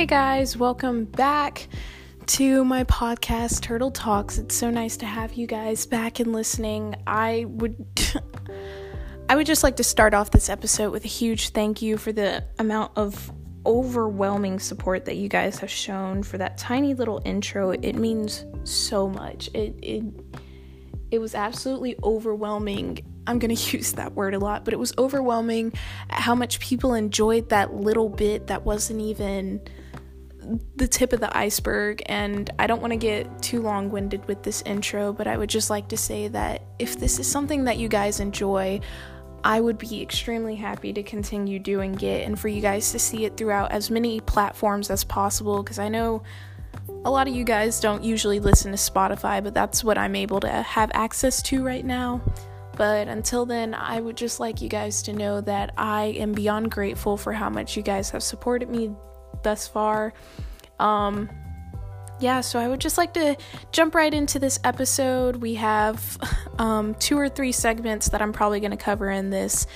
Hey guys, welcome back to my podcast Turtle Talks. It's so nice to have you guys back and listening. I would I would just like to start off this episode with a huge thank you for the amount of overwhelming support that you guys have shown for that tiny little intro. It means so much. It it it was absolutely overwhelming. I'm going to use that word a lot, but it was overwhelming how much people enjoyed that little bit that wasn't even the tip of the iceberg. And I don't want to get too long winded with this intro, but I would just like to say that if this is something that you guys enjoy, I would be extremely happy to continue doing it and for you guys to see it throughout as many platforms as possible because I know a lot of you guys don't usually listen to Spotify, but that's what I'm able to have access to right now. But until then, I would just like you guys to know that I am beyond grateful for how much you guys have supported me thus far. Um, yeah, so I would just like to jump right into this episode. We have um, two or three segments that I'm probably going to cover in this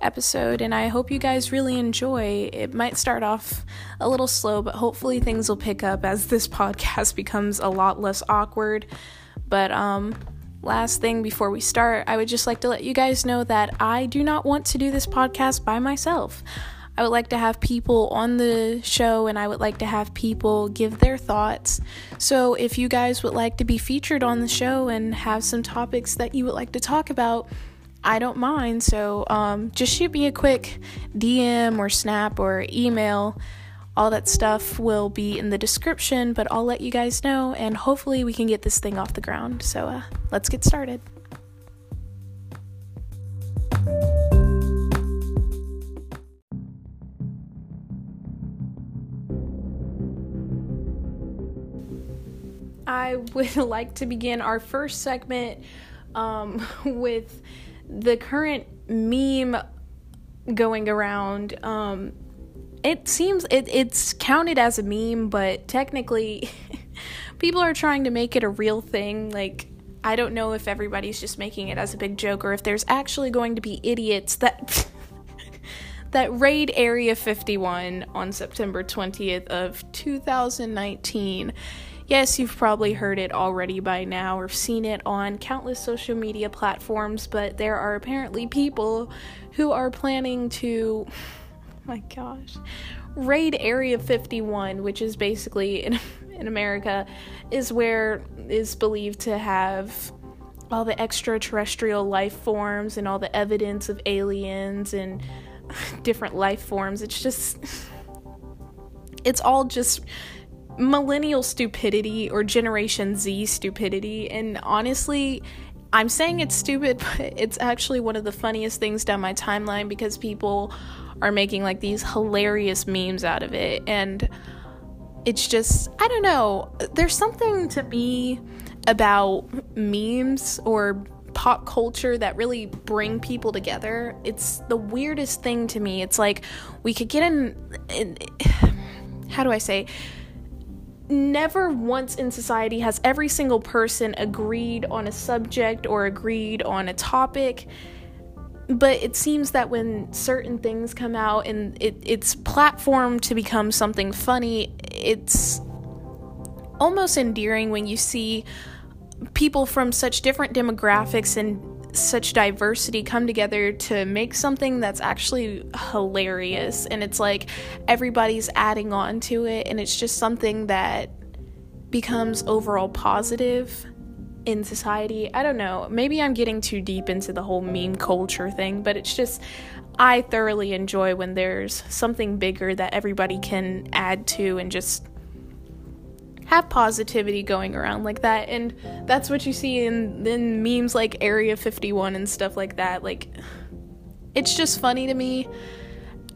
episode, and I hope you guys really enjoy. It might start off a little slow, but hopefully things will pick up as this podcast becomes a lot less awkward. But, um, last thing before we start, I would just like to let you guys know that I do not want to do this podcast by myself. I would like to have people on the show and I would like to have people give their thoughts. So, if you guys would like to be featured on the show and have some topics that you would like to talk about, I don't mind. So, um, just shoot me a quick DM or snap or email. All that stuff will be in the description, but I'll let you guys know and hopefully we can get this thing off the ground. So, uh, let's get started. I would like to begin our first segment um, with the current meme going around. Um, it seems it, it's counted as a meme, but technically, people are trying to make it a real thing. Like, I don't know if everybody's just making it as a big joke or if there's actually going to be idiots that. that raid Area 51 on September 20th of 2019 Yes, you've probably heard it already by now or seen it on countless social media platforms, but there are apparently people who are planning to, oh my gosh, raid Area 51, which is basically in, in America, is where is believed to have all the extraterrestrial life forms and all the evidence of aliens and different life forms. It's just, it's all just millennial stupidity or Generation Z stupidity. And honestly, I'm saying it's stupid, but it's actually one of the funniest things down my timeline because people are making like these hilarious memes out of it. And it's just, I don't know, there's something to me about memes or pop culture that really bring people together. It's the weirdest thing to me. It's like we could get in, in how do I say? Never once in society has every single person agreed on a subject or agreed on a topic. But it seems that when certain things come out and it, it's platformed to become something funny it's almost endearing when you see people from such different demographics and such diversity come together to make something that's actually hilarious and it's like everybody's adding on to it and it's just something that becomes overall positive in society. I don't know. Maybe I'm getting too deep into the whole meme culture thing, but it's just I thoroughly enjoy when there's something bigger that everybody can add to and just have positivity going around like that and that's what you see in in memes like area 51 and stuff like that like it's just funny to me.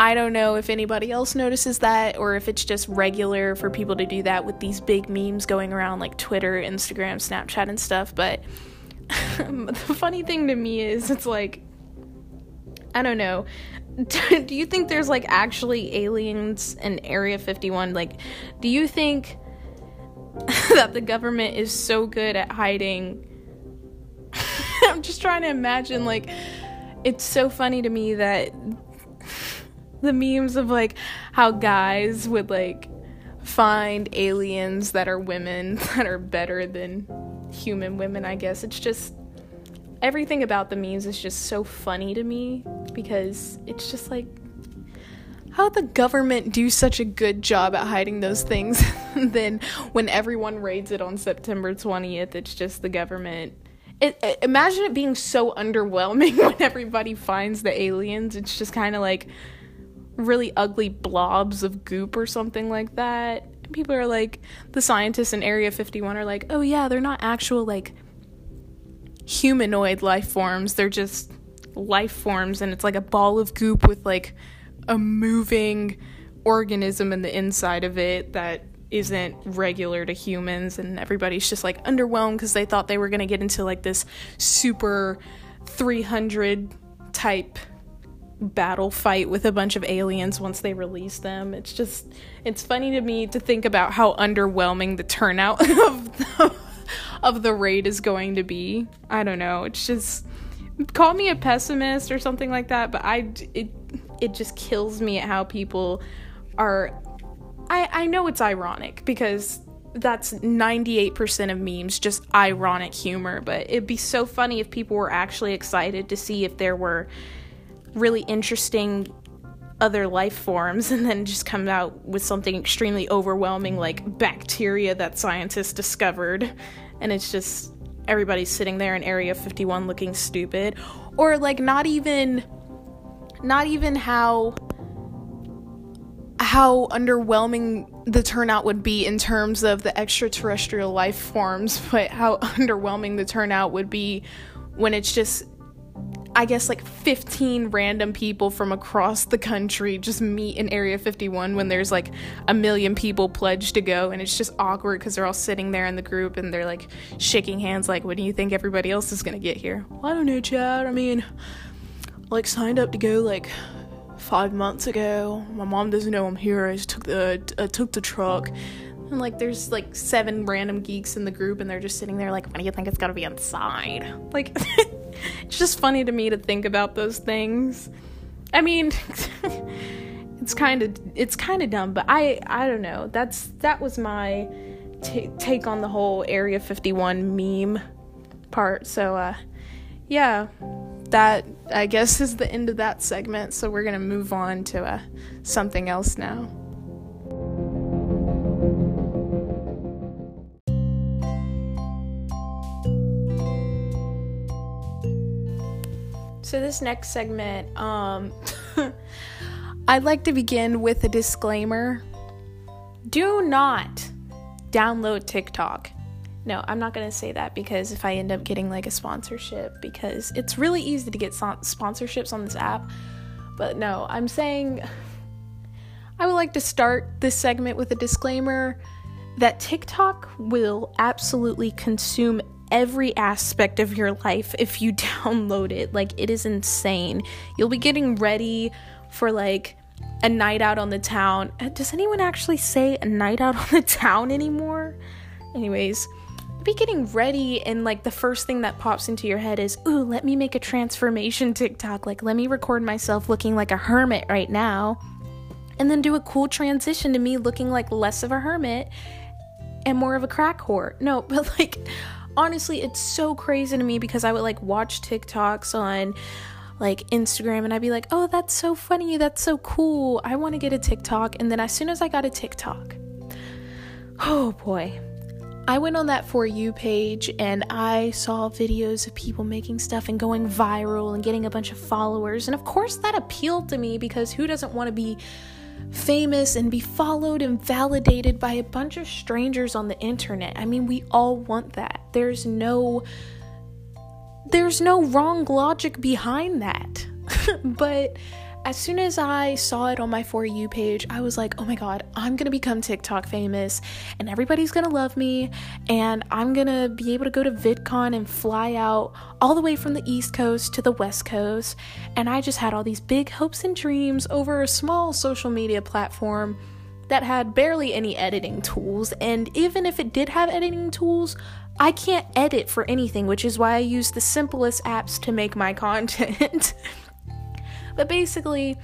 I don't know if anybody else notices that or if it's just regular for people to do that with these big memes going around like twitter instagram snapchat and stuff but the funny thing to me is it's like i don't know. Do you think there's like actually aliens in area 51 like do you think that the government is so good at hiding. I'm just trying to imagine, like, it's so funny to me that the memes of like how guys would like find aliens that are women that are better than human women, I guess. It's just everything about the memes is just so funny to me because it's just like how the government do such a good job at hiding those things then when everyone raids it on September 20th it's just the government. It, it, imagine it being so underwhelming when everybody finds the aliens. It's just kind of like really ugly blobs of goop or something like that. People are like the scientists in area 51 are like oh yeah they're not actual like humanoid life forms. They're just life forms and it's like a ball of goop with like a moving organism in the inside of it that isn't regular to humans and everybody's just like underwhelmed because they thought they were going to get into like this super 300 type battle fight with a bunch of aliens once they release them. It's just it's funny to me to think about how underwhelming the turnout of the, of the raid is going to be. I don't know. It's just call me a pessimist or something like that but i it it just kills me at how people are I I know it's ironic because that's 98% of memes just ironic humor, but it'd be so funny if people were actually excited to see if there were really interesting other life forms and then just come out with something extremely overwhelming like bacteria that scientists discovered. And it's just everybody's sitting there in area 51 looking stupid. Or like not even not even how how underwhelming the turnout would be in terms of the extraterrestrial life forms, but how underwhelming the turnout would be when it's just I guess like 15 random people from across the country just meet in Area 51 when there's like a million people pledged to go and it's just awkward because they're all sitting there in the group and they're like shaking hands like, What do you think everybody else is gonna get here? Well, I don't know, Chad. I mean, like signed up to go like five months ago. My mom doesn't know I'm here. I just took the I took the truck. And like there's like seven random geeks in the group and they're just sitting there like, when do you think it's gonna be inside? Like it's just funny to me to think about those things. I mean it's kind of it's kind of dumb, but I I don't know. That's that was my t- take on the whole Area 51 meme part. So uh yeah, that I guess is the end of that segment. So we're gonna move on to uh, something else now. So this next segment, um, I'd like to begin with a disclaimer. Do not download TikTok. No, I'm not going to say that because if I end up getting like a sponsorship, because it's really easy to get so- sponsorships on this app. But no, I'm saying I would like to start this segment with a disclaimer that TikTok will absolutely consume every aspect of your life if you download it. Like, it is insane. You'll be getting ready for like a night out on the town. Uh, does anyone actually say a night out on the town anymore? Anyways, be getting ready and like the first thing that pops into your head is, ooh, let me make a transformation TikTok. Like, let me record myself looking like a hermit right now. And then do a cool transition to me looking like less of a hermit and more of a crack whore. No, but like, honestly, it's so crazy to me because I would like watch TikToks on like Instagram and I'd be like, oh, that's so funny. That's so cool. I want to get a TikTok. And then as soon as I got a TikTok, oh boy, I went on that For You page and I saw videos of people making stuff and going viral and getting a bunch of followers. And of course, that appealed to me because who doesn't want to be famous and be followed and validated by a bunch of strangers on the internet? I mean, we all want that. There's no there's no wrong logic behind that. but as soon as I saw it on my For You page, I was like, oh my god, I'm gonna become TikTok famous and everybody's gonna love me and I'm gonna be able to go to VidCon and fly out all the way from the East Coast to the West Coast. And I just had all these big hopes and dreams over a small social media platform that had barely any editing tools. And even if it did have editing tools, I can't edit for anything, which is why I use the simplest apps to make my content. But basically,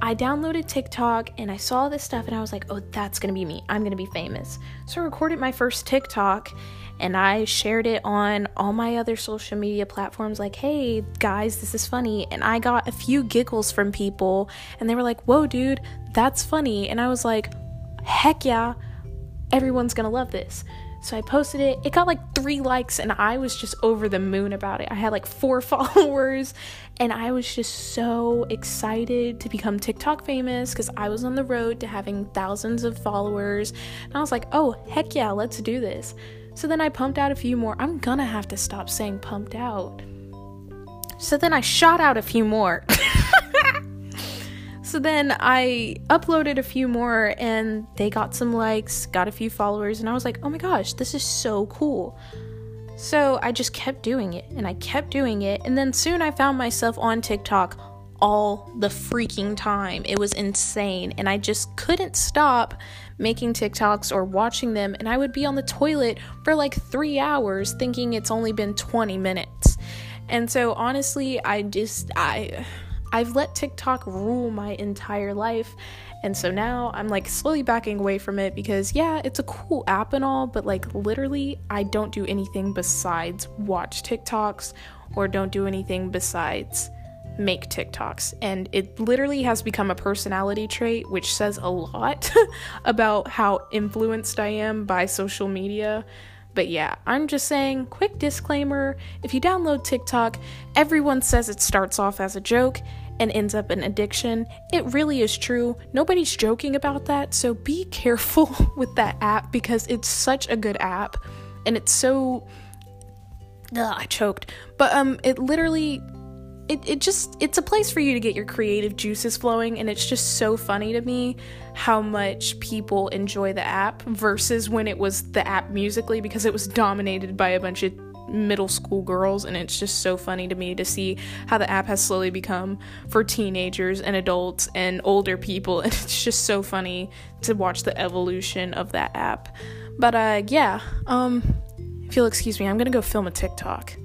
I downloaded TikTok and I saw this stuff and I was like, oh, that's gonna be me. I'm gonna be famous. So I recorded my first TikTok and I shared it on all my other social media platforms like, hey guys, this is funny. And I got a few giggles from people and they were like, whoa, dude, that's funny. And I was like, heck yeah, everyone's gonna love this. So I posted it. It got like three likes, and I was just over the moon about it. I had like four followers, and I was just so excited to become TikTok famous because I was on the road to having thousands of followers. And I was like, oh, heck yeah, let's do this. So then I pumped out a few more. I'm gonna have to stop saying pumped out. So then I shot out a few more. So then I uploaded a few more and they got some likes, got a few followers, and I was like, oh my gosh, this is so cool. So I just kept doing it and I kept doing it. And then soon I found myself on TikTok all the freaking time. It was insane. And I just couldn't stop making TikToks or watching them. And I would be on the toilet for like three hours thinking it's only been 20 minutes. And so honestly, I just, I I've let TikTok rule my entire life. And so now I'm like slowly backing away from it because, yeah, it's a cool app and all, but like literally, I don't do anything besides watch TikToks or don't do anything besides make TikToks. And it literally has become a personality trait, which says a lot about how influenced I am by social media. But yeah, I'm just saying, quick disclaimer if you download TikTok, everyone says it starts off as a joke and ends up an addiction. It really is true. Nobody's joking about that. So be careful with that app because it's such a good app and it's so Ugh, I choked. But um it literally it, it just it's a place for you to get your creative juices flowing and it's just so funny to me how much people enjoy the app versus when it was the app Musical.ly because it was dominated by a bunch of middle school girls and it's just so funny to me to see how the app has slowly become for teenagers and adults and older people. And it's just so funny to watch the evolution of that app. But uh yeah um if you'll excuse me i'm gonna go film a tiktok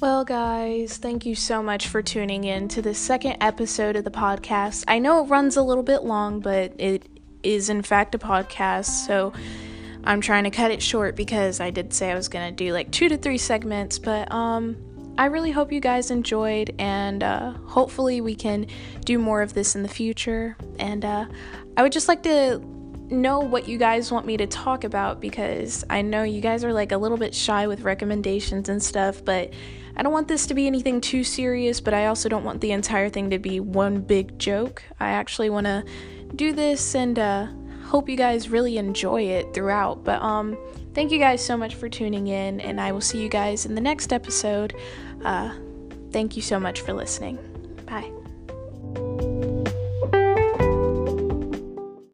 Well, guys, thank you so much for tuning in to the second episode of the podcast. I know it runs a little bit long, but it is, in fact, a podcast, so I'm trying to cut it short because I did say I was going to do like two to three segments, but, um, I really hope you guys enjoyed, and uh, hopefully, we can do more of this in the future. And uh, I would just like to know what you guys want me to talk about because I know you guys are like a little bit shy with recommendations and stuff, but I don't want this to be anything too serious, but I also don't want the entire thing to be one big joke. I actually want to do this and uh, hope you guys really enjoy it throughout. But um, thank you guys so much for tuning in, and I will see you guys in the next episode. Uh, thank you so much for listening.